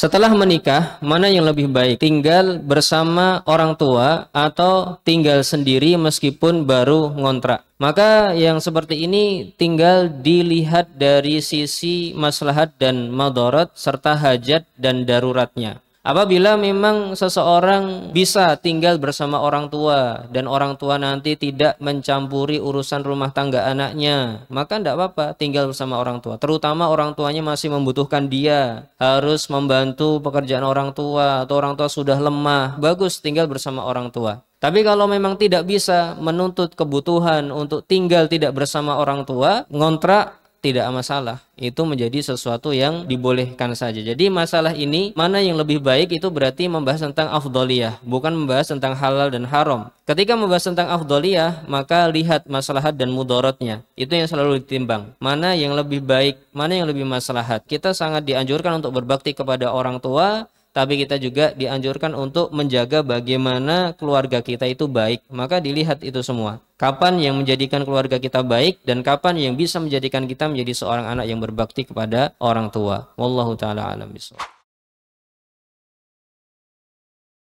Setelah menikah, mana yang lebih baik? Tinggal bersama orang tua atau tinggal sendiri meskipun baru ngontrak? Maka yang seperti ini tinggal dilihat dari sisi maslahat dan madarat serta hajat dan daruratnya. Apabila memang seseorang bisa tinggal bersama orang tua dan orang tua nanti tidak mencampuri urusan rumah tangga anaknya, maka tidak apa-apa tinggal bersama orang tua. Terutama orang tuanya masih membutuhkan dia, harus membantu pekerjaan orang tua atau orang tua sudah lemah, bagus tinggal bersama orang tua. Tapi kalau memang tidak bisa menuntut kebutuhan untuk tinggal tidak bersama orang tua, ngontrak tidak masalah. Itu menjadi sesuatu yang dibolehkan saja. Jadi masalah ini mana yang lebih baik itu berarti membahas tentang afdoliyah, bukan membahas tentang halal dan haram. Ketika membahas tentang afdoliyah, maka lihat maslahat dan mudorotnya. Itu yang selalu ditimbang. Mana yang lebih baik, mana yang lebih maslahat. Kita sangat dianjurkan untuk berbakti kepada orang tua, tapi kita juga dianjurkan untuk menjaga bagaimana keluarga kita itu baik. Maka dilihat itu semua. Kapan yang menjadikan keluarga kita baik dan kapan yang bisa menjadikan kita menjadi seorang anak yang berbakti kepada orang tua. Wallahu taala alam bisawab.